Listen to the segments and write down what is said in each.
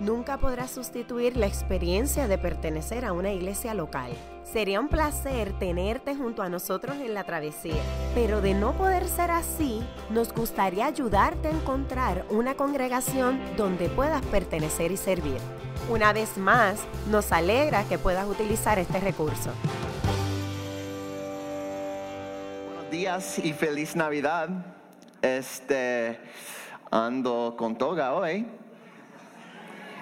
nunca podrá sustituir la experiencia de pertenecer a una iglesia local. Sería un placer tenerte junto a nosotros en la travesía, pero de no poder ser así, nos gustaría ayudarte a encontrar una congregación donde puedas pertenecer y servir. Una vez más, nos alegra que puedas utilizar este recurso. Buenos días y feliz Navidad. Este ando con toga hoy.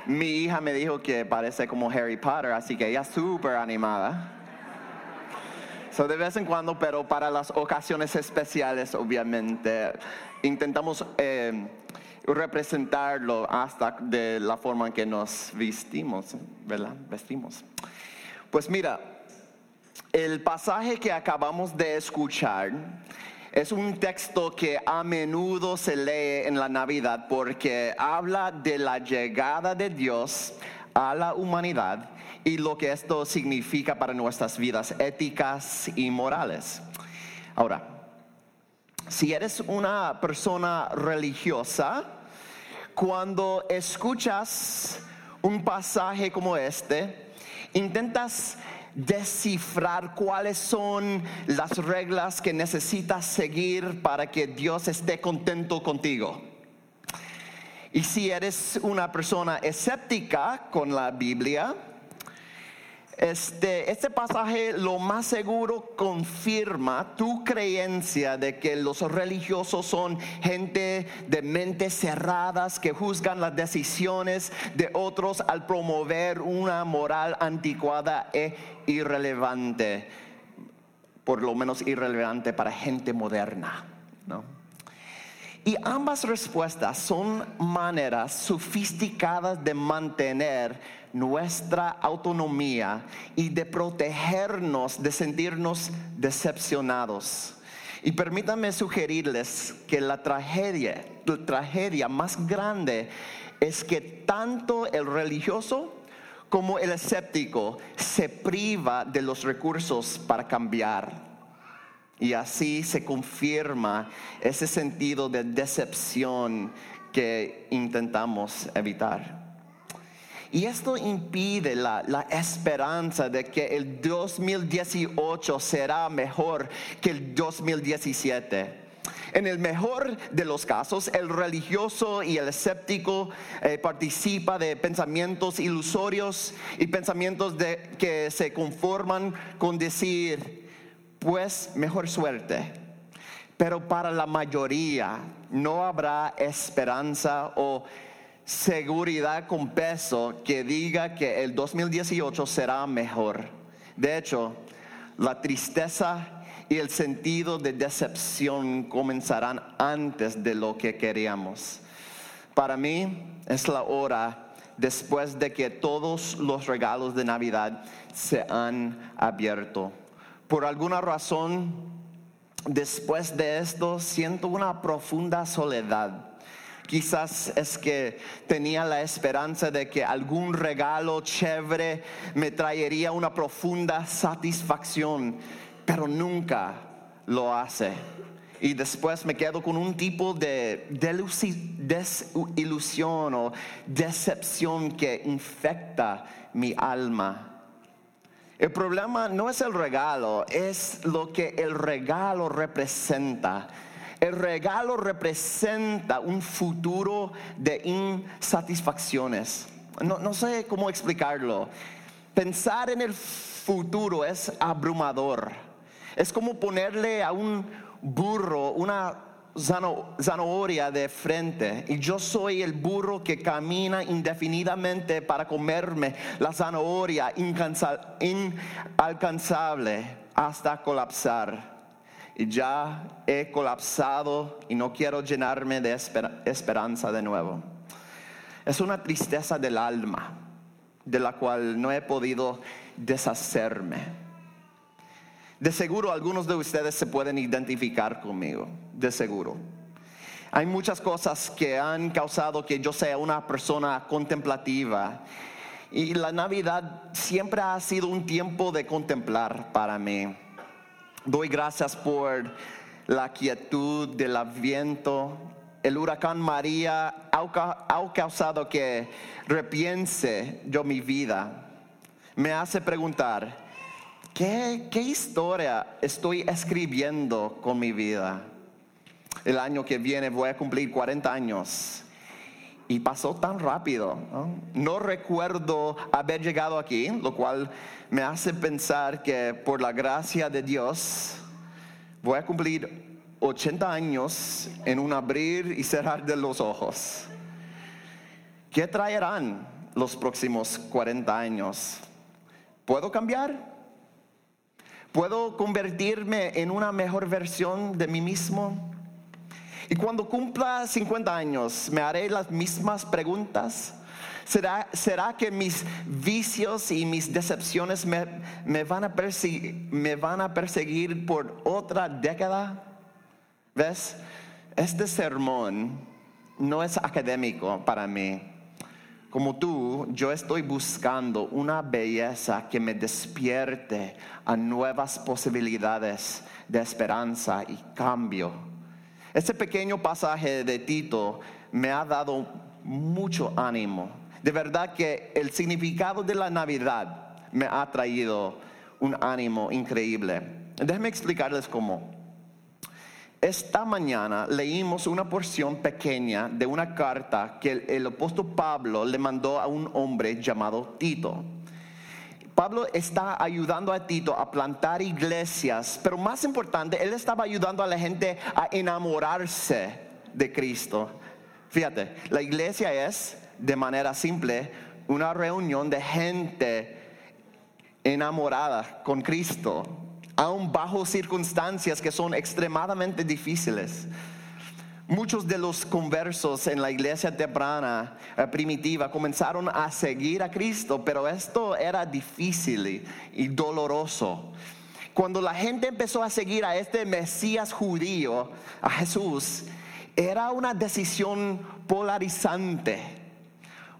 Mi hija me dijo que parece como Harry Potter, así que ella es súper animada. So, de vez en cuando, pero para las ocasiones especiales, obviamente, intentamos eh, representarlo hasta de la forma en que nos vestimos, ¿verdad? Vestimos. Pues mira, el pasaje que acabamos de escuchar es un texto que a menudo se lee en la Navidad porque habla de la llegada de Dios a la humanidad y lo que esto significa para nuestras vidas éticas y morales. Ahora, si eres una persona religiosa, cuando escuchas un pasaje como este, intentas descifrar cuáles son las reglas que necesitas seguir para que Dios esté contento contigo. Y si eres una persona escéptica con la Biblia, este, este pasaje lo más seguro confirma tu creencia de que los religiosos son gente de mentes cerradas que juzgan las decisiones de otros al promover una moral anticuada e irrelevante, por lo menos irrelevante para gente moderna. Y ambas respuestas son maneras sofisticadas de mantener nuestra autonomía y de protegernos de sentirnos decepcionados. Y permítanme sugerirles que la tragedia, la tragedia más grande es que tanto el religioso como el escéptico se priva de los recursos para cambiar. Y así se confirma ese sentido de decepción que intentamos evitar. Y esto impide la, esperanza de que el 2018 será mejor que el 2017. En el mejor de los casos, el religioso y el escéptico eh, participa de pensamientos ilusorios y pensamientos de, que se conforman con decir, pues mejor suerte. Pero para la mayoría no habrá esperanza o seguridad con peso que diga que el 2018 será mejor. De hecho, la tristeza y el sentido de decepción comenzarán antes de lo que queríamos. Para mí es la hora después de que todos los regalos de Navidad se han abierto. Por alguna razón, después de esto, siento una profunda soledad Quizás es que tenía la esperanza de que algún regalo chévere me traería una profunda satisfacción, pero nunca lo hace. Y después me quedo con un tipo de desilusión o decepción que infecta mi alma. El problema no es el regalo, es lo que el regalo representa el regalo representa un futuro de insatisfacciones. No, sé cómo explicarlo. Pensar en el futuro es abrumador. Es como ponerle a un burro una zanahoria de frente y yo soy el burro que camina indefinidamente para comerme la zanahoria inalcanzable hasta colapsar ya he colapsado y no quiero llenarme de esperanza de nuevo. Es una tristeza del alma de la cual no he podido deshacerme. De seguro algunos de ustedes se pueden identificar conmigo, de seguro. Hay muchas cosas que han causado que yo sea una persona contemplativa. Y la Navidad siempre ha sido un tiempo de contemplar para mí. Doy gracias por la quietud del viento. El huracán María ha causado que repiense yo mi vida. Me hace preguntar, ¿qué, qué historia estoy escribiendo con mi vida? el año que viene voy a cumplir 40 años. Y pasó tan rápido. ¿no? recuerdo haber llegado aquí, lo cual me hace pensar que por la gracia de Dios voy a cumplir 80 años en un abrir y cerrar de los ojos. ¿Qué traerán los próximos 40 años? ¿Puedo cambiar? ¿Puedo convertirme en una mejor versión de mí mismo? Y cuando cumpla 50 años, ¿me haré las mismas preguntas? ¿Será, ¿Será, que mis vicios y mis decepciones me, me, van a me van a perseguir por otra década? ¿Ves? Este sermón no es académico para mí. Como tú, yo estoy buscando una belleza que me despierte a nuevas posibilidades de esperanza y cambio este pequeño pasaje de Tito me ha dado mucho ánimo. De verdad que el significado de la Navidad me ha traído un ánimo increíble. Déjenme explicarles cómo. Esta mañana leímos una porción pequeña de una carta que el, apóstol Pablo le mandó a un hombre llamado Tito. Pablo está ayudando a Tito a plantar iglesias, pero más importante, él estaba ayudando a la gente a enamorarse de Cristo. Fíjate, la iglesia es, de manera simple, una reunión de gente enamorada con Cristo, aún bajo circunstancias que son extremadamente difíciles. Muchos de los conversos en la iglesia temprana eh, primitiva comenzaron a seguir a Cristo, pero esto era difícil y, doloroso. Cuando la gente empezó a seguir a este Mesías judío, a Jesús, era una decisión polarizante.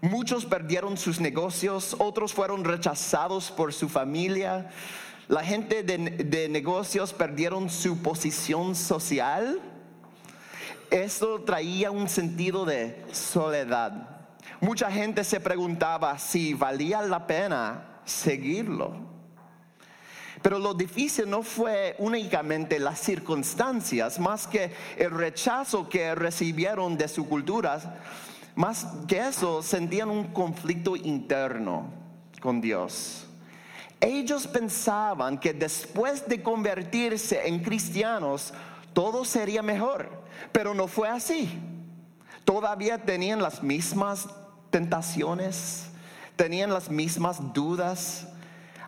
Muchos perdieron sus negocios, otros fueron rechazados por su familia. La gente de negocios perdieron su posición social esto traía un sentido de soledad. Mucha gente se preguntaba si valía la pena seguirlo. Pero lo difícil no fue únicamente las circunstancias, más que el rechazo que recibieron de su cultura, más que eso sentían un conflicto interno con Dios. Ellos pensaban que después de convertirse en cristianos, todo sería mejor, pero no fue así. Todavía tenían las mismas tentaciones, tenían las mismas dudas,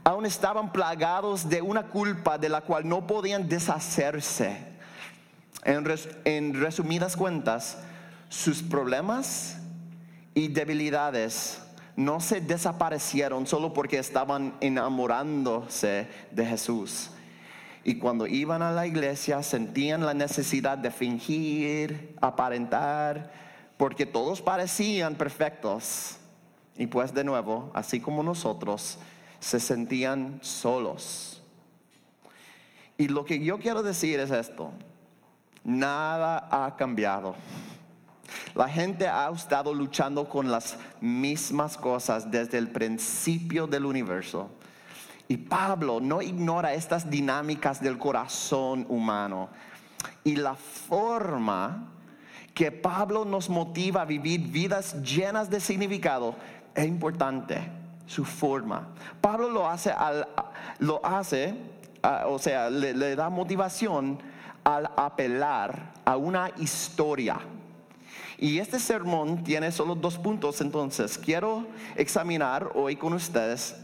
aún estaban plagados de una culpa de la cual no podían deshacerse. En, resumidas cuentas, sus problemas y debilidades no se desaparecieron solo porque estaban enamorándose de Jesús y cuando iban a la iglesia sentían la necesidad de fingir, aparentar, porque todos parecían perfectos. Y pues de nuevo, así como nosotros, se sentían solos. Y lo que yo quiero decir es esto, nada ha cambiado. La gente ha estado luchando con las mismas cosas desde el principio del universo. Y Pablo no ignora estas dinámicas del corazón humano. Y la forma que Pablo nos motiva a vivir vidas llenas de significado es importante, su forma. Pablo lo hace, lo hace o sea, le da motivación al apelar a una historia. Y este sermón tiene solo dos puntos, entonces quiero examinar hoy con ustedes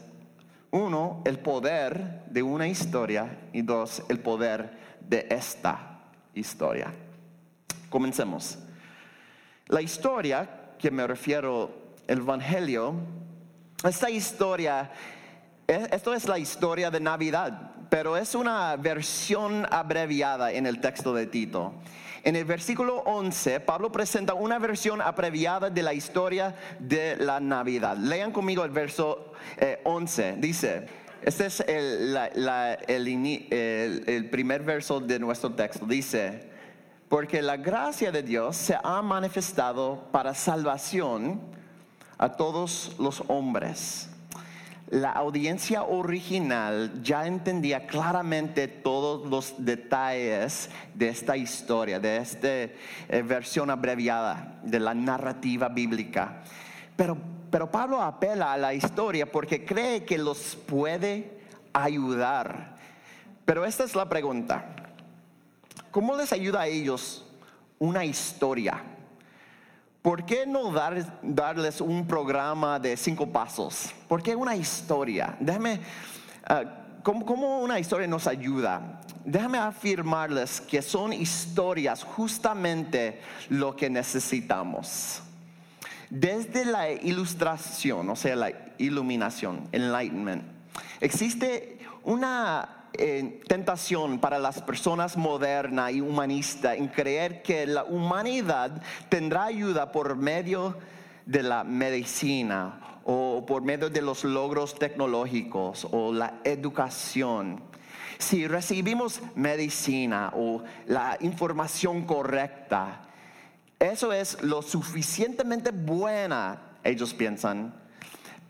uno, el poder de una historia y dos, el poder de esta historia. Comencemos. La historia que me refiero, el Evangelio, esta historia, e, esto es la historia de Navidad, pero es una versión abreviada en el texto de Tito. En el versículo 11, Pablo presenta una versión abreviada de la historia de la Navidad. Lean conmigo el verso 11. Eh, Dice, este es el primer verso de nuestro texto. Dice, porque la gracia de Dios se ha manifestado para salvación a todos los hombres la audiencia original ya entendía claramente todos los detalles de esta historia, de esta eh, versión abreviada de la narrativa bíblica. Pero, pero Pablo apela a la historia porque cree que los puede ayudar. Pero esta es la pregunta. ¿Cómo les ayuda a ellos una historia? ¿Por qué no darles un programa de cinco pasos? ¿Por qué una historia? Déjame, ah, ¿cómo, una historia nos ayuda? Déjame afirmarles que son historias justamente lo que necesitamos. Desde la ilustración, o sea, la iluminación, enlightenment, existe una tentación para las personas modernas y humanistas en creer que la humanidad tendrá ayuda por medio de la medicina o por medio de los logros tecnológicos o la educación. Si recibimos medicina o la información correcta, eso es lo suficientemente buena, ellos piensan,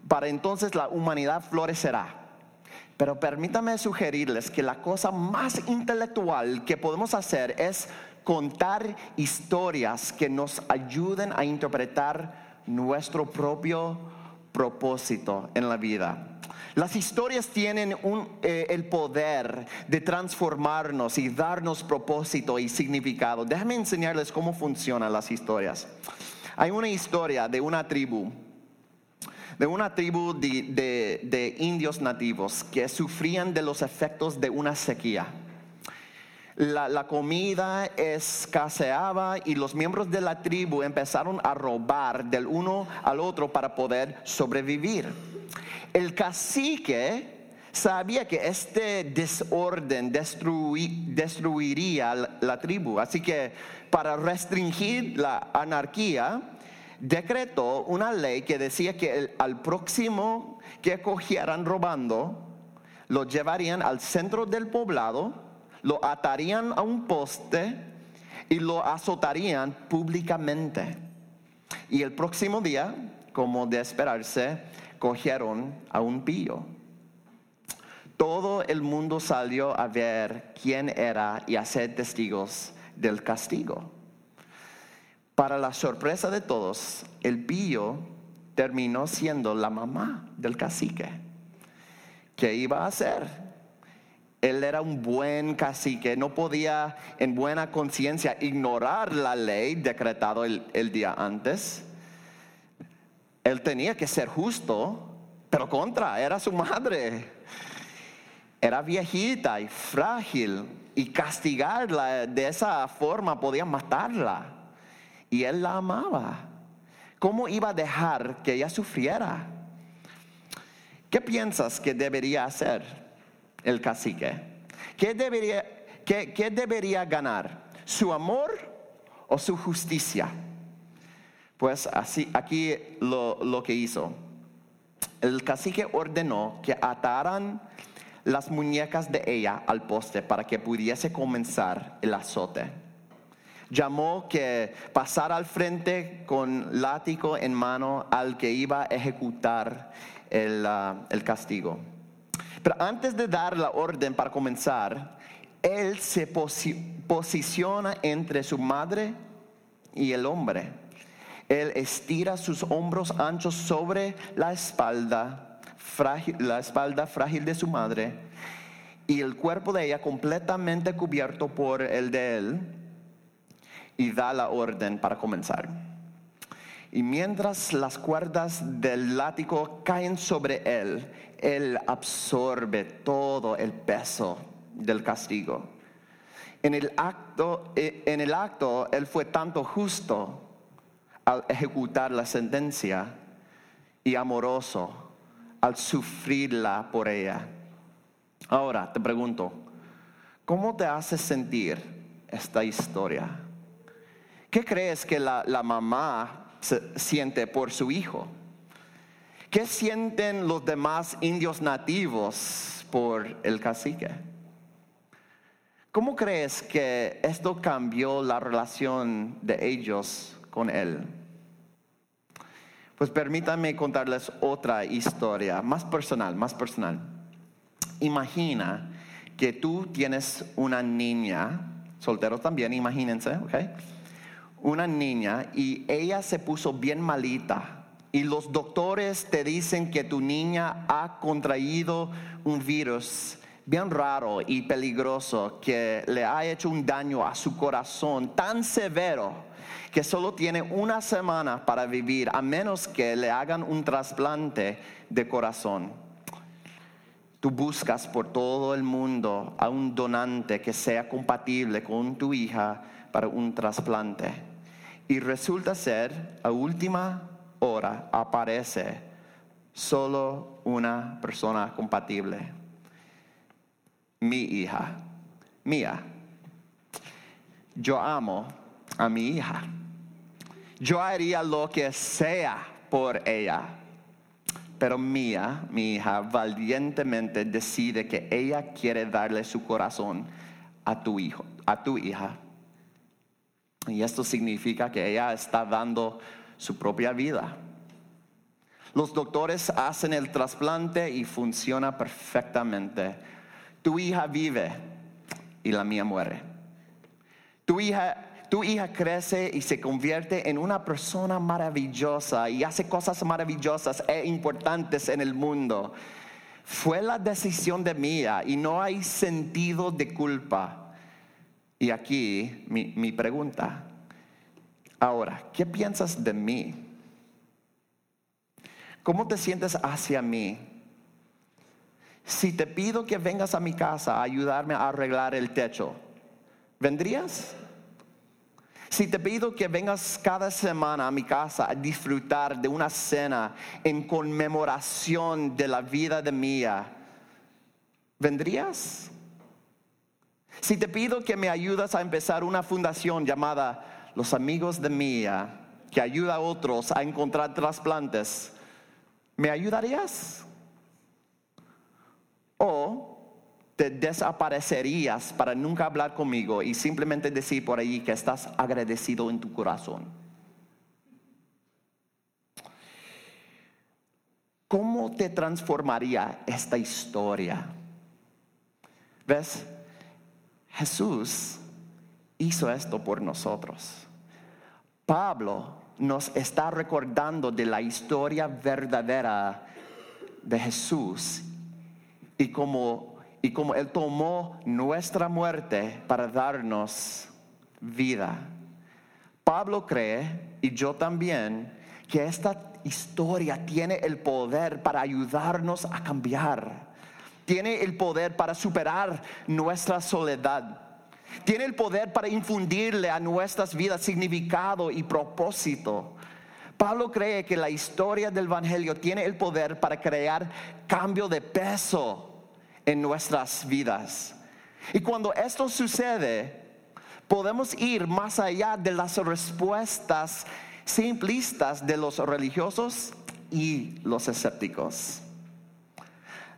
para entonces la humanidad florecerá. Pero permítame sugerirles que la cosa más intelectual que podemos hacer es contar historias que nos ayuden a interpretar nuestro propio propósito en la vida. Las historias tienen eh, el poder de transformarnos y darnos propósito y significado. Déjame enseñarles cómo funcionan las historias. Hay una historia de una tribu de una tribu de, indios nativos que sufrían de los efectos de una sequía. La, comida escaseaba y los miembros de la tribu empezaron a robar del uno al otro para poder sobrevivir. El cacique sabía que este desorden destruiría la tribu, así que para restringir la anarquía, decretó una ley que decía que al próximo que cogieran robando, lo llevarían al centro del poblado, lo atarían a un poste y lo azotarían públicamente. Y el próximo día, como de esperarse, cogieron a un pillo. Todo el mundo salió a ver quién era y a ser testigos del castigo. Para la sorpresa de todos, el pillo terminó siendo la mamá del cacique. ¿Qué iba a hacer? Él era un buen cacique, no podía en buena conciencia ignorar la ley decretada el, el día antes. Él tenía que ser justo, pero contra, era su madre. Era viejita y frágil y castigarla de esa forma podía matarla y él la amaba. ¿Cómo iba a dejar que ella sufriera? ¿Qué piensas que debería hacer el cacique? ¿Qué debería, ganar? ¿Su amor o su justicia? Pues así, aquí lo, lo que hizo. El cacique ordenó que ataran las muñecas de ella al poste para que pudiese comenzar el azote llamó que pasara al frente con látigo en mano al que iba a ejecutar el, ah, el castigo. Pero antes de dar la orden para comenzar, él se posiciona entre su madre y el hombre. Él estira sus hombros anchos sobre la espalda, frágil, la espalda frágil de su madre y el cuerpo de ella completamente cubierto por el de él y da la orden para comenzar. Y mientras las cuerdas del látigo caen sobre él, él absorbe todo el peso del castigo. En el acto, eh, en el acto él fue tanto justo al ejecutar la sentencia y amoroso al sufrirla por ella. Ahora te pregunto, ¿cómo te hace sentir esta historia? ¿Qué crees que la, mamá siente por su hijo? ¿Qué sienten los demás indios nativos por el cacique? ¿Cómo crees que esto cambió la relación de ellos con él? Pues permítanme contarles otra historia, más personal, más personal. Imagina que tú tienes una niña, solteros también, imagínense, ¿ok? Una niña y ella se puso bien malita y los doctores te dicen que tu niña ha contraído un virus bien raro y peligroso que le ha hecho un daño a su corazón tan severo que solo tiene una semana para vivir a menos que le hagan un trasplante de corazón. Tú buscas por todo el mundo a un donante que sea compatible con tu hija para un trasplante. Y resulta ser, a última hora, aparece solo una persona compatible. Mi hija, mía. Yo amo a mi hija. Yo haría lo que sea por ella. Pero Mía, mi hija, valientemente decide que ella quiere darle su corazón a tu hijo, a tu hija. Y esto significa que ella está dando su propia vida. Los doctores hacen el trasplante y funciona perfectamente. Tu hija vive y la mía muere. Tu hija, tu hija crece y se convierte en una persona maravillosa y hace cosas maravillosas e importantes en el mundo. Fue la decisión de mía y no hay sentido de culpa. Y aquí mi, mi pregunta. Ahora, ¿qué piensas de mí? ¿Cómo te sientes hacia mí? Si te pido que vengas a mi casa a ayudarme a arreglar el techo, ¿vendrías? Si te pido que vengas cada semana a mi casa a disfrutar de una cena en conmemoración de la vida de Mía, ¿vendrías? Si te pido que me ayudas a empezar una fundación llamada Los Amigos de Mía, que ayuda a otros a encontrar trasplantes, ¿me ayudarías? ¿O te desaparecerías para nunca hablar conmigo y simplemente decir por ahí que estás agradecido en tu corazón? ¿Cómo te transformaría esta historia? ¿Ves? Jesús hizo esto por nosotros. Pablo nos está recordando de la historia verdadera de Jesús y como, y como Él tomó nuestra muerte para darnos vida. Pablo cree, y yo también, que esta historia tiene el poder para ayudarnos a cambiar. Tiene el poder para superar nuestra soledad. Tiene el poder para infundirle a nuestras vidas significado y propósito. Pablo cree que la historia del Evangelio tiene el poder para crear cambio de peso en nuestras vidas. Y cuando esto sucede, podemos ir más allá de las respuestas simplistas de los religiosos y los escépticos.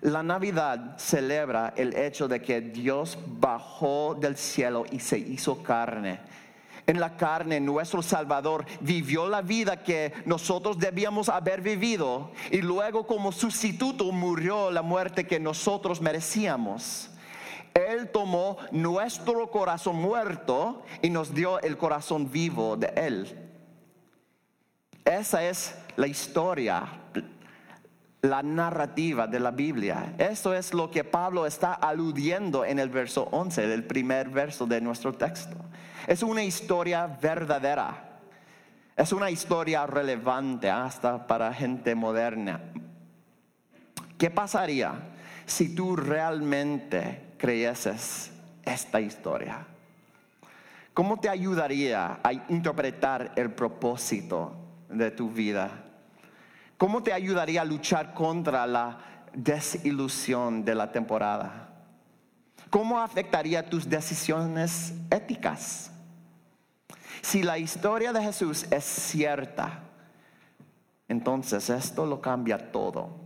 La Navidad celebra el hecho de que Dios bajó del cielo y se hizo carne. En la carne nuestro Salvador vivió la vida que nosotros debíamos haber vivido y luego como sustituto murió la muerte que nosotros merecíamos. Él tomó nuestro corazón muerto y nos dio el corazón vivo de Él. Esa es la historia, la narrativa de la Biblia. Eso es lo que Pablo está aludiendo en el verso 11, del primer verso de nuestro texto. Es una historia verdadera. Es una historia relevante hasta para gente moderna. ¿Qué pasaría si tú realmente creyeses esta historia? ¿Cómo te ayudaría a interpretar el propósito de tu vida? ¿Cómo te ayudaría a luchar contra la desilusión de la temporada? ¿Cómo afectaría tus decisiones éticas? Si la historia de Jesús es cierta, entonces esto lo cambia todo.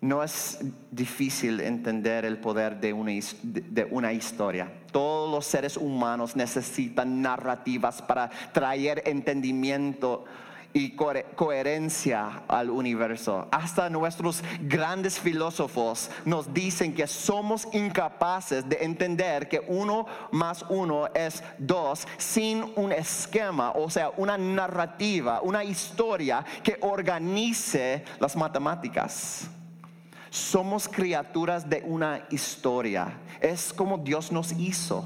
No es difícil entender el poder de una, historia. Todos los seres humanos necesitan narrativas para traer entendimiento y coherencia al universo. Hasta nuestros grandes filósofos nos dicen que somos incapaces de entender que uno más uno es dos sin un esquema, o sea, una narrativa, una historia que organice las matemáticas. Somos criaturas de una historia. Es como Dios nos hizo.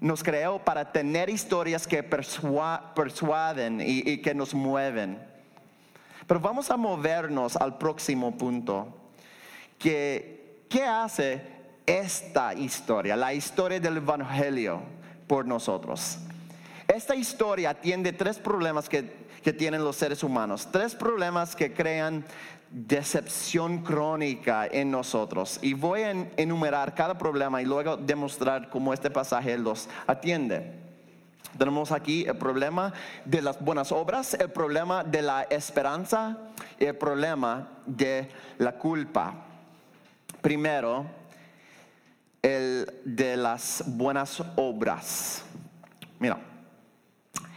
Nos creó para tener historias que persuaden y, que nos mueven. Pero vamos a movernos al próximo punto. Que, ¿Qué hace esta historia, la historia del Evangelio por nosotros? Esta historia atiende tres problemas que, que tienen los seres humanos, tres problemas que crean decepción crónica en nosotros. Y voy a enumerar cada problema y luego demostrar cómo este pasaje los atiende. Tenemos aquí el problema de las buenas obras, el problema de la esperanza y el problema de la culpa. Primero, el de las buenas obras. Mira,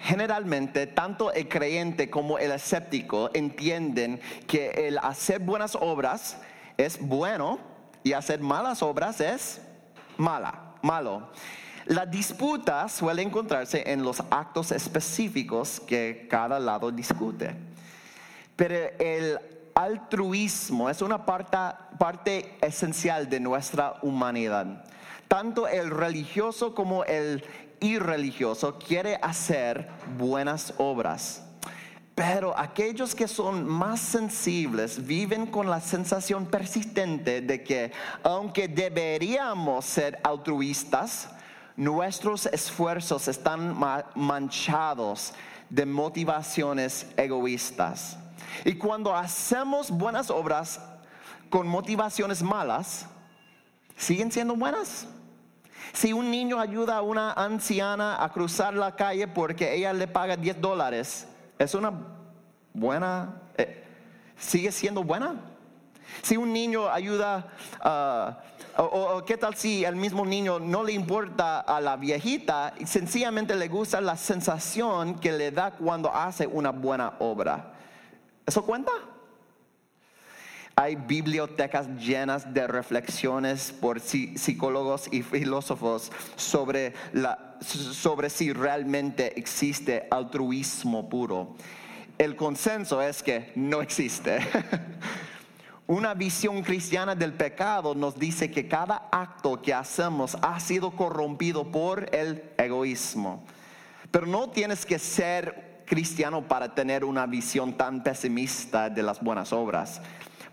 Generalmente, tanto el creyente como el escéptico entienden que el hacer buenas obras es bueno y hacer malas obras es mala, malo. La disputa suele encontrarse en los actos específicos que cada lado discute. Pero el altruismo es una parte, parte esencial de nuestra humanidad. Tanto el religioso como el y religioso quiere hacer buenas obras. Pero aquellos que son más sensibles viven con la sensación persistente de que aunque deberíamos ser altruistas, nuestros esfuerzos están manchados de motivaciones egoístas. Y cuando hacemos buenas obras con motivaciones malas, ¿siguen siendo buenas? Si un niño ayuda a una anciana a cruzar la calle porque ella le paga 10 dólares, ¿es una buena? Eh, ¿Sigue siendo buena? Si un niño ayuda, ah, o, qué tal si el mismo niño no le importa a la viejita y sencillamente le gusta la sensación que le da cuando hace una buena obra? ¿Eso cuenta? Hay bibliotecas llenas de reflexiones por psicólogos y filósofos sobre, si realmente existe altruismo puro. El consenso es que no existe. Una visión cristiana del pecado nos dice que cada acto que hacemos ha sido corrompido por el egoísmo. Pero no tienes que ser cristiano para tener una visión tan pesimista de las buenas obras.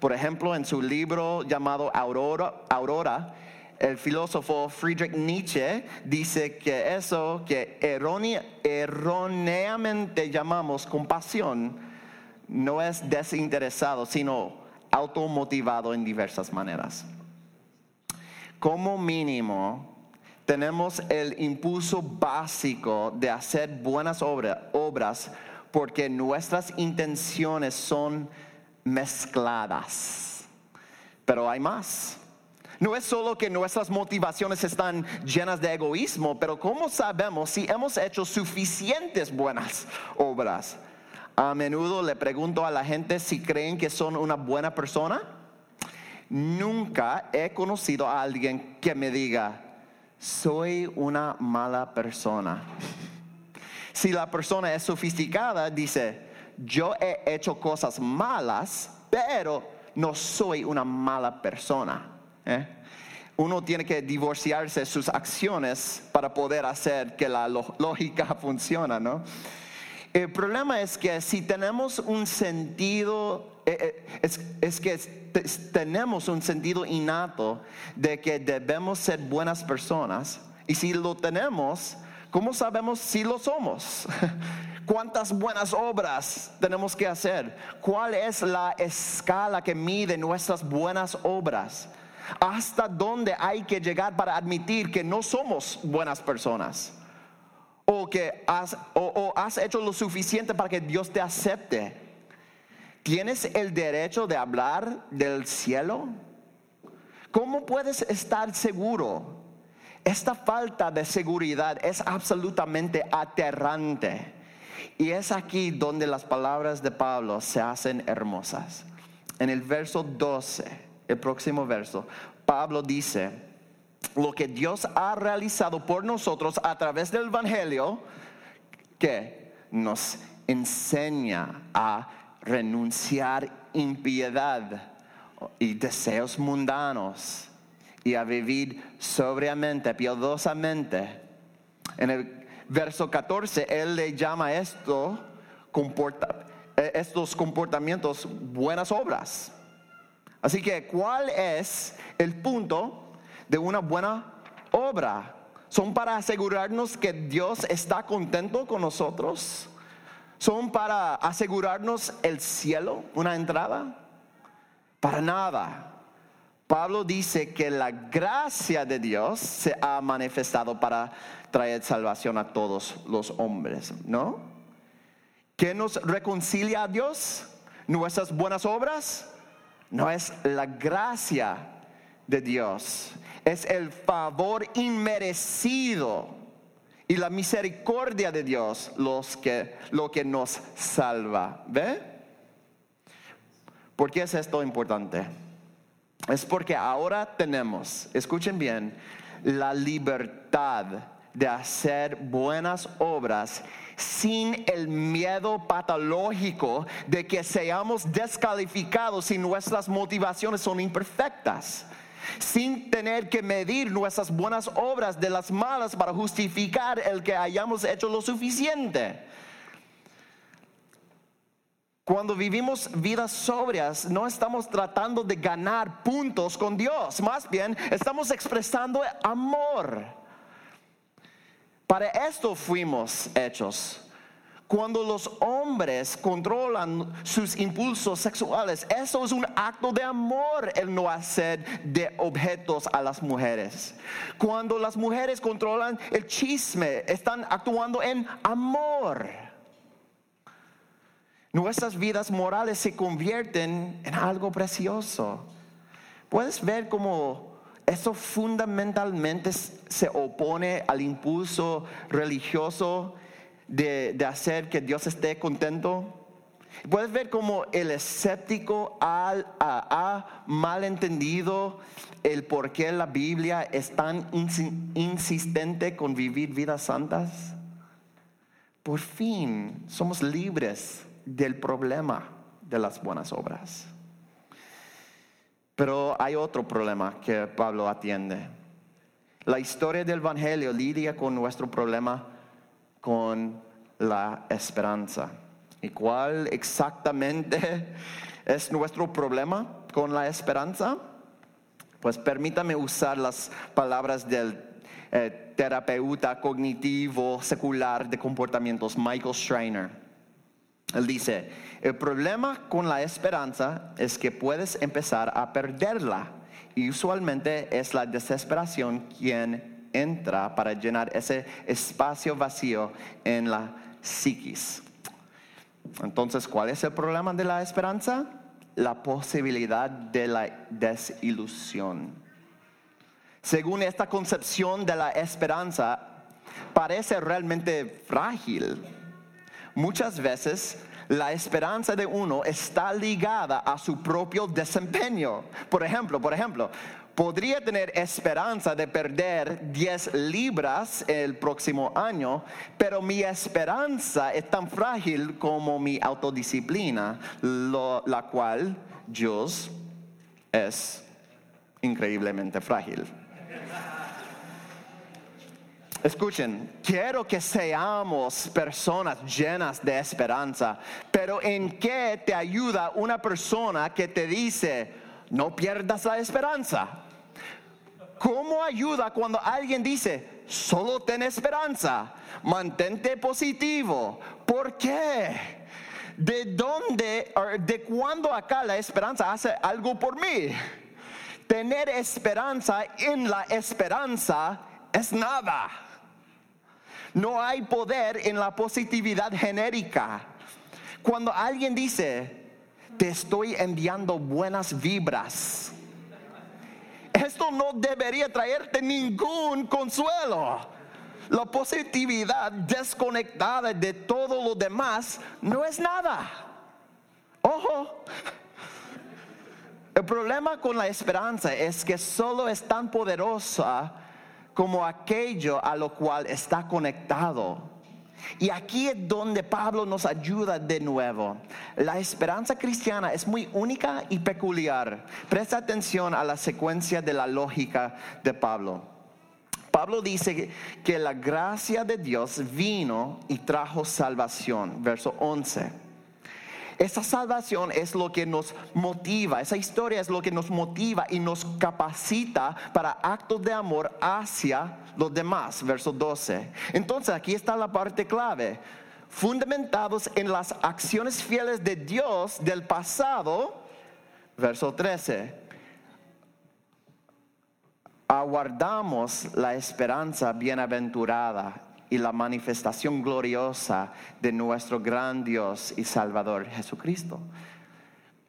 Por ejemplo, en su libro llamado Aurora, el filósofo Friedrich Nietzsche dice que eso que erróneamente llamamos compasión no es desinteresado, sino automotivado en diversas maneras. Como mínimo, tenemos el impulso básico de hacer buenas obras porque nuestras intenciones son mezcladas. Pero hay más. No es solo que nuestras motivaciones están llenas de egoísmo, pero ¿cómo sabemos si hemos hecho suficientes buenas obras? A menudo le pregunto a la gente si creen que son una buena persona. Nunca he conocido a alguien que me diga, soy una mala persona. Si la persona es sofisticada, dice, yo he hecho cosas malas, pero no soy una mala persona. ¿eh? Uno tiene que divorciarse sus acciones para poder hacer que la lógica funcione, ¿no? El problema es que si tenemos un sentido, eh, eh, es, que tenemos un sentido innato de que debemos ser buenas personas, y si lo tenemos, ¿cómo sabemos si lo somos? ¿Cuántas buenas obras tenemos que hacer? ¿Cuál es la escala que mide nuestras buenas obras? ¿Hasta dónde hay que llegar para admitir que no somos buenas personas? O que o has hecho lo suficiente para que Dios te acepte. ¿Tienes el derecho de hablar del cielo? ¿Cómo puedes estar seguro? Esta falta de seguridad es absolutamente aterrante. Y es aquí donde las palabras de Pablo se hacen hermosas. En el verso 12, el próximo verso, Pablo dice, lo que Dios ha realizado por nosotros a través del Evangelio, que nos enseña a renunciar impiedad y deseos mundanos y a vivir sobriamente, piadosamente. En el verso 14, él le llama esto eh, estos comportamientos buenas obras. Así que, ¿cuál es el punto de una buena obra? ¿Son para asegurarnos que Dios está contento con nosotros? ¿Son para asegurarnos el cielo, una entrada? Para nada. Pablo dice que la gracia de Dios se ha manifestado para traer salvación a todos los hombres, ¿no? ¿Qué nos reconcilia a Dios? ¿Nuestras buenas obras? No es la gracia de Dios, es el favor inmerecido y la misericordia de Dios los que, lo que nos salva. ¿Ve? ¿Por qué es esto importante? Es porque ahora tenemos, escuchen bien, la libertad de hacer buenas obras sin el miedo patológico de que seamos descalificados si nuestras motivaciones son imperfectas, sin tener que medir nuestras buenas obras de las malas para justificar el que hayamos hecho lo suficiente. Cuando vivimos vidas sobrias, no estamos tratando de ganar puntos con Dios, más bien estamos expresando amor. Para esto fuimos hechos. Cuando los hombres controlan sus impulsos sexuales, eso es un acto de amor el no hacer de objetos a las mujeres. Cuando las mujeres controlan el chisme, están actuando en amor. Nuestras vidas morales se convierten en algo precioso. Puedes ver cómo eso fundamentalmente se opone al impulso religioso de, hacer que Dios esté contento. Puedes ver cómo el escéptico ha, ha, malentendido el por qué la Biblia es tan insistente con vivir vidas santas. Por fin somos libres del problema de las buenas obras. Pero hay otro problema que Pablo atiende. La historia del Evangelio lidia con nuestro problema con la esperanza. ¿Y cuál exactamente es nuestro problema con la esperanza? Pues permítame usar las palabras del eh, terapeuta cognitivo secular de comportamientos Michael Schreiner. Él dice, el problema con la esperanza es que puedes empezar a perderla y usualmente es la desesperación quien entra para llenar ese espacio vacío en la psiquis. Entonces, ¿cuál es el problema de la esperanza? La posibilidad de la desilusión. Según esta concepción de la esperanza, parece realmente frágil. Muchas veces la esperanza de uno está ligada a su propio desempeño. Por ejemplo, por ejemplo, podría tener esperanza de perder 10 libras el próximo año, pero mi esperanza es tan frágil como mi autodisciplina, la cual Dios es increíblemente frágil. Escuchen, quiero que seamos personas llenas de esperanza, pero ¿en qué te ayuda una persona que te dice, no pierdas la esperanza? ¿Cómo ayuda cuando alguien dice, solo ten esperanza, mantente positivo? ¿Por qué? ¿De dónde, de cuándo acá la esperanza hace algo por mí? tener esperanza en la esperanza es nada. No hay poder en la positividad genérica. Cuando alguien dice, te estoy enviando buenas vibras, esto no debería traerte ningún consuelo. La positividad desconectada de todo lo demás no es nada. Ojo. El problema con la esperanza es que solo es tan poderosa como aquello a lo cual está conectado. Y aquí es donde Pablo nos ayuda de nuevo. La esperanza cristiana es muy única y peculiar. Presta atención a la secuencia de la lógica de Pablo. Pablo dice que la gracia de Dios vino y trajo salvación, verso 11. Esa salvación es lo que nos motiva, esa historia es lo que nos motiva y nos capacita para actos de amor hacia los demás, verso 12. Entonces aquí está la parte clave. Fundamentados en las acciones fieles de Dios del pasado, verso 13. Aguardamos la esperanza bienaventurada y la manifestación gloriosa de nuestro gran Dios y Salvador Jesucristo.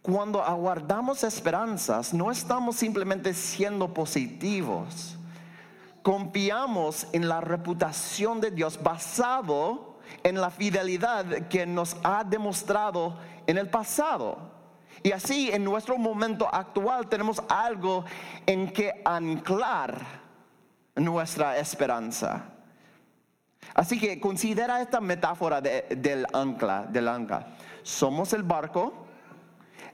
Cuando aguardamos esperanzas, no estamos simplemente siendo positivos. Confiamos en la reputación de Dios basado en la fidelidad que nos ha demostrado en el pasado. Y así en nuestro momento actual tenemos algo en que anclar nuestra esperanza. Así que considera esta metáfora del ancla, del ancla. Somos el barco,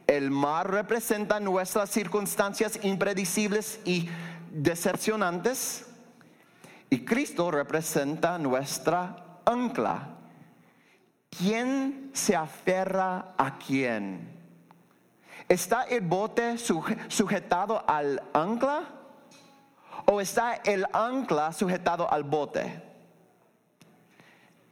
el mar representa nuestras circunstancias impredecibles y decepcionantes, y Cristo representa nuestra ancla. ¿Quién se aferra a quién? ¿Está el bote sujetado al ancla? ¿O está el ancla sujetado al bote?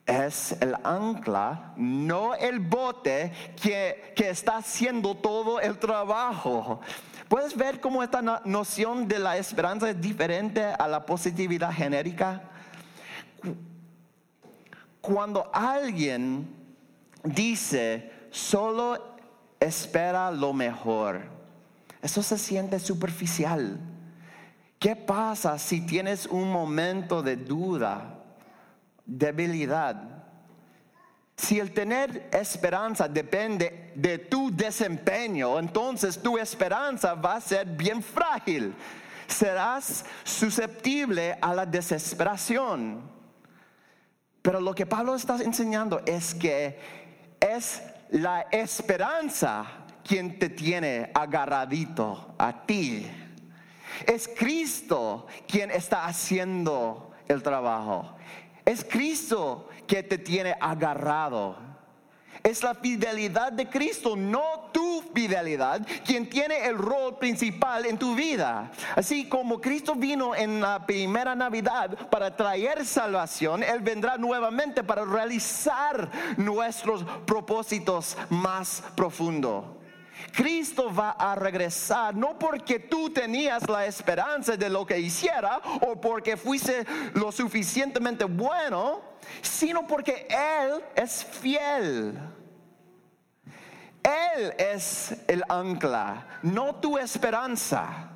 Es el ancla, no el bote que, está haciendo todo el trabajo. ¿Puedes ver cómo esta noción de la esperanza es diferente a la positividad genérica? Cuando alguien dice, solo espera lo mejor, eso se siente superficial. ¿Qué pasa si tienes un momento de duda? Debilidad. Si el tener esperanza depende de tu desempeño, entonces tu esperanza va a ser bien frágil. Serás susceptible a la desesperación. Pero lo que Pablo está enseñando es que es la esperanza quien te tiene agarradito a ti. Es Cristo quien está haciendo el trabajo. Es Cristo que te tiene agarrado. Es la fidelidad de Cristo, no tu fidelidad, quien tiene el rol principal en tu vida. Así como Cristo vino en la primera Navidad para traer salvación, Él vendrá nuevamente para realizar nuestros propósitos más profundos. Cristo va a regresar no porque tú tenías la esperanza de lo que hiciera o porque fuiste lo suficientemente bueno, sino porque Él es fiel. Él es el ancla, no tu esperanza.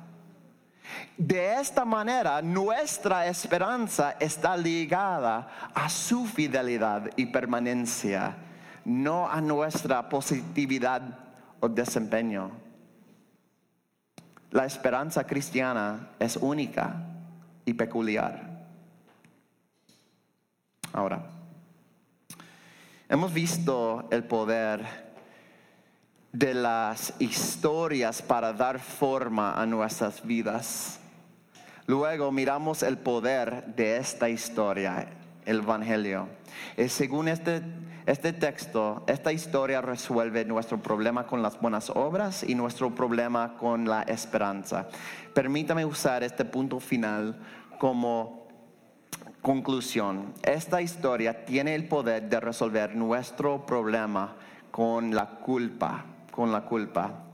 De esta manera nuestra esperanza está ligada a su fidelidad y permanencia, no a nuestra positividad desempeño. La esperanza cristiana es única y peculiar. Ahora, hemos visto el poder de las historias para dar forma a nuestras vidas. Luego miramos el poder de esta historia, el Evangelio. Y según este este texto, esta historia resuelve nuestro problema con las buenas obras y nuestro problema con la esperanza. Permítame usar este punto final como conclusión. Esta historia tiene el poder de resolver nuestro problema con la culpa, con la culpa.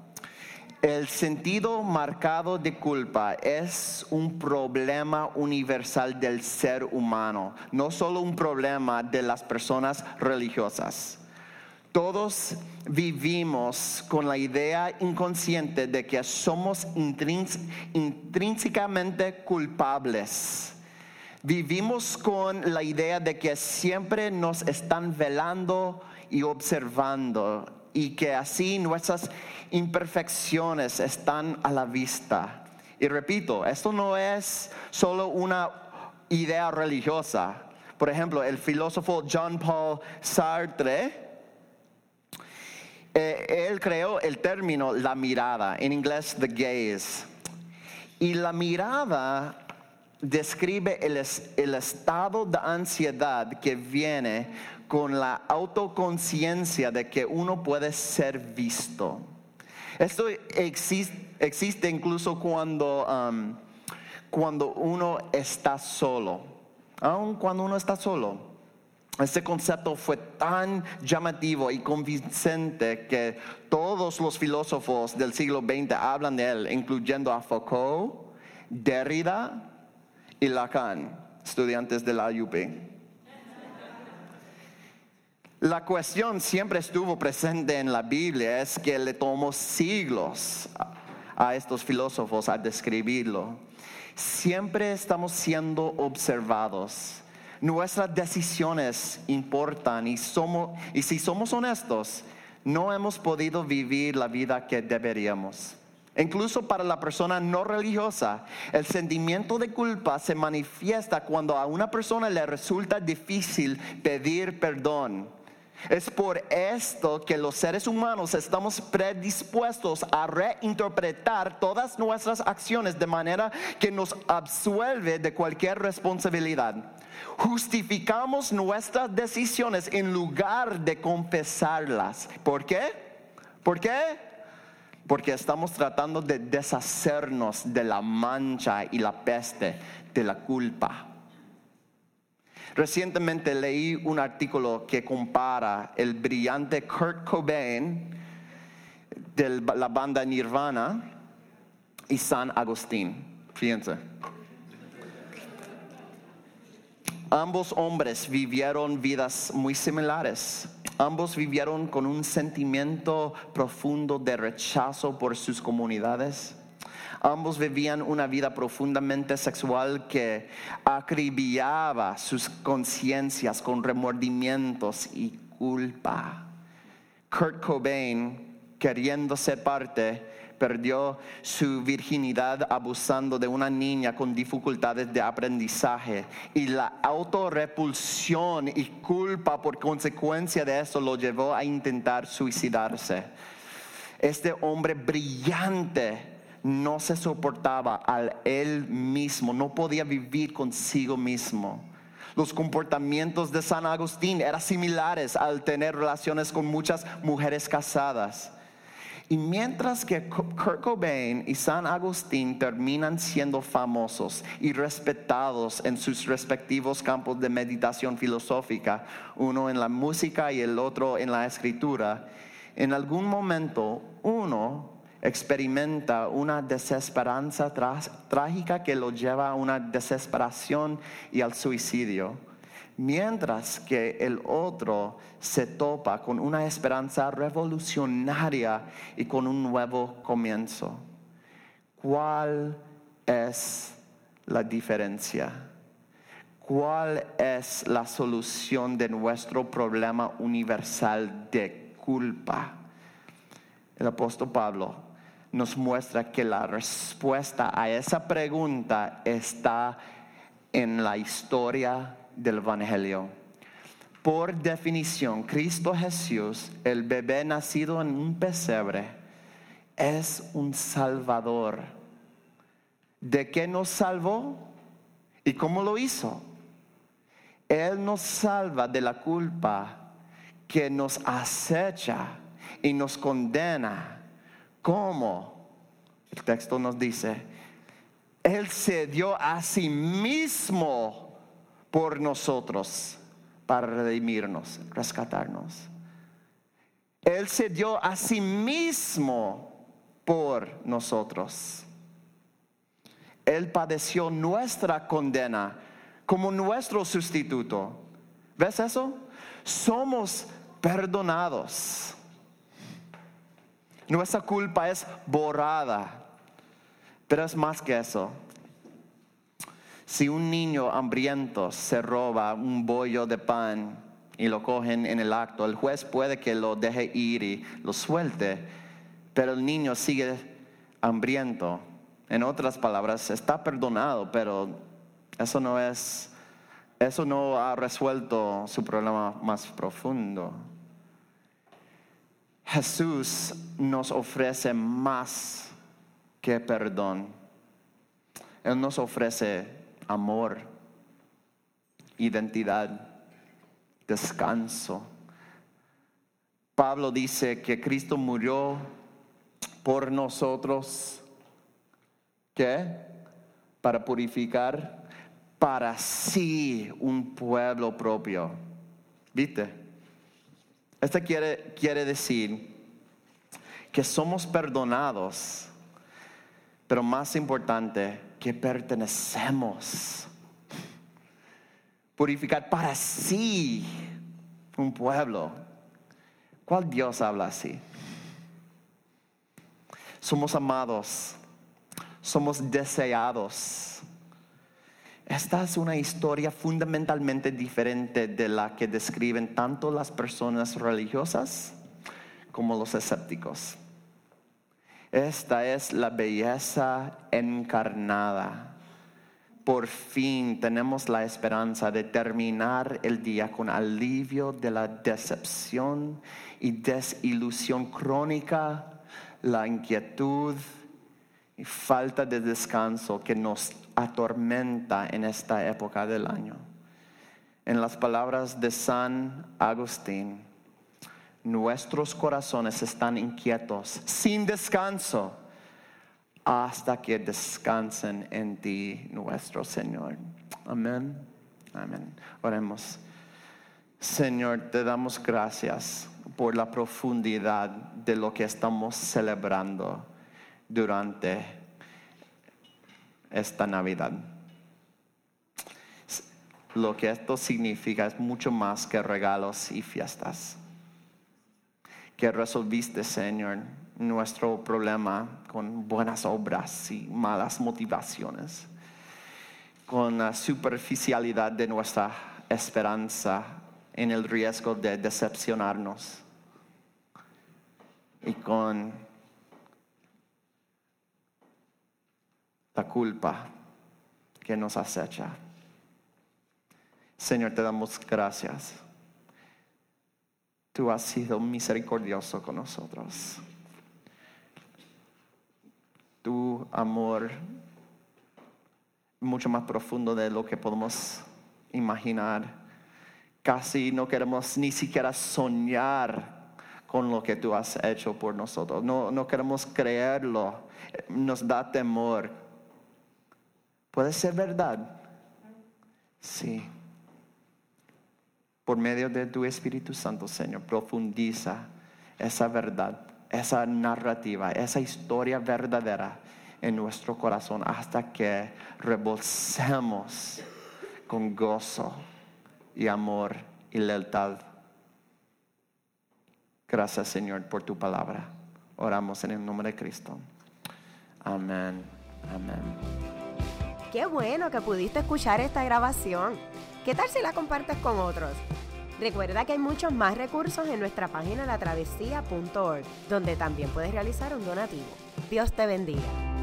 El sentido marcado de culpa es un problema universal del ser humano, no solo un problema de las personas religiosas. Todos vivimos con la idea inconsciente de que somos intrínsecamente culpables. Vivimos con la idea de que siempre nos están velando y observando y que así nuestras imperfecciones están a la vista. Y repito, esto no es solo una idea religiosa. Por ejemplo, el filósofo John Paul Sartre, eh, él creó el término la mirada, en inglés the gaze. Y la mirada describe el, el estado de ansiedad que viene con la autoconciencia de que uno puede ser visto. Esto existe, incluso cuando, um, cuando uno está solo, aun cuando uno está solo. Este concepto fue tan llamativo y convincente que todos los filósofos del siglo XX hablan de él, incluyendo a Foucault, Derrida y Lacan, estudiantes de la UP. La cuestión siempre estuvo presente en la Biblia, es que le tomó siglos a estos filósofos a describirlo. Siempre estamos siendo observados. Nuestras decisiones importan y, somos, y si somos honestos, no hemos podido vivir la vida que deberíamos. Incluso para la persona no religiosa, el sentimiento de culpa se manifiesta cuando a una persona le resulta difícil pedir perdón es por esto que los seres humanos estamos predispuestos a reinterpretar todas nuestras acciones de manera que nos absuelve de cualquier responsabilidad. Justificamos nuestras decisiones en lugar de confesarlas. ¿Por qué? ¿Por qué? Porque estamos tratando de deshacernos de la mancha y la peste de la culpa. Recientemente leí un artículo que compara el brillante Kurt Cobain de la banda Nirvana y San Agustín. Fíjense. Ambos hombres vivieron vidas muy similares. Ambos vivieron con un sentimiento profundo de rechazo por sus comunidades Ambos vivían una vida profundamente sexual que acribillaba sus conciencias con remordimientos y culpa. Kurt Cobain, queriendo ser parte, perdió su virginidad abusando de una niña con dificultades de aprendizaje y la autorrepulsión y culpa por consecuencia de eso lo llevó a intentar suicidarse. Este hombre brillante no se soportaba a él mismo, no podía vivir consigo mismo. Los comportamientos de San Agustín eran similares al tener relaciones con muchas mujeres casadas. Y mientras que Kurt Cobain y San Agustín terminan siendo famosos y respetados en sus respectivos campos de meditación filosófica, uno en la música y el otro en la escritura, en algún momento uno experimenta una desesperanza trágica que lo lleva a una desesperación y al suicidio, mientras que el otro se topa con una esperanza revolucionaria y con un nuevo comienzo. ¿Cuál es la diferencia? ¿Cuál es la solución de nuestro problema universal de culpa? El apóstol Pablo nos muestra que la respuesta a esa pregunta está en la historia del Evangelio. Por definición, Cristo Jesús, el bebé nacido en un pesebre, es un salvador. ¿De qué nos salvó? ¿Y cómo lo hizo? Él nos salva de la culpa que nos acecha y nos condena ¿Cómo? El texto nos dice, Él se dio a sí mismo por nosotros para redimirnos, rescatarnos. Él se dio a sí mismo por nosotros. Él padeció nuestra condena como nuestro sustituto. ¿Ves eso? Somos perdonados. Nuestra culpa es borrada. Pero es más que eso. Si un niño hambriento se roba un bollo de pan y lo cogen en el acto, el juez puede que lo deje ir y lo suelte, pero el niño sigue hambriento. En otras palabras, está perdonado, pero eso no es, eso no ha resuelto su problema más profundo. Jesús nos ofrece más que perdón. Él nos ofrece amor, identidad, descanso. Pablo dice que Cristo murió por nosotros. ¿Qué? Para purificar para sí un pueblo propio. ¿Viste? Esto quiere, quiere decir que somos perdonados, pero más importante, que pertenecemos. Purificar para sí un pueblo. ¿Cuál Dios habla así? Somos amados, somos deseados esta es una historia fundamentalmente diferente de la que describen tanto las personas religiosas como los escépticos. Esta es la belleza encarnada. Por fin tenemos la esperanza de terminar el día con alivio de la decepción y desilusión crónica, la inquietud y falta de descanso que nos atormenta en esta época del año. En las palabras de San Agustín, nuestros corazones están inquietos, sin descanso, hasta que descansen en ti, nuestro Señor. Amén. Amén. Oremos. Señor, te damos gracias por la profundidad de lo que estamos celebrando durante esta Navidad. Lo que esto significa es mucho más que regalos y fiestas. Que resolviste, Señor, nuestro problema con buenas obras y malas motivaciones, con la superficialidad de nuestra esperanza en el riesgo de decepcionarnos y con la culpa que nos acecha. Señor, te damos gracias. Tú has sido misericordioso con nosotros. Tu amor mucho más profundo de lo que podemos imaginar. Casi no queremos ni siquiera soñar con lo que tú has hecho por nosotros. No, no queremos creerlo. Nos da temor ¿Puede ser verdad? Sí. Por medio de tu Espíritu Santo, Señor, profundiza esa verdad, esa narrativa, esa historia verdadera en nuestro corazón hasta que rebosemos con gozo y amor y lealtad. Gracias, Señor, por tu palabra. Oramos en el nombre de Cristo. Amén. Amén. Qué bueno que pudiste escuchar esta grabación. ¿Qué tal si la compartes con otros? Recuerda que hay muchos más recursos en nuestra página latravesía.org, donde también puedes realizar un donativo. Dios te bendiga.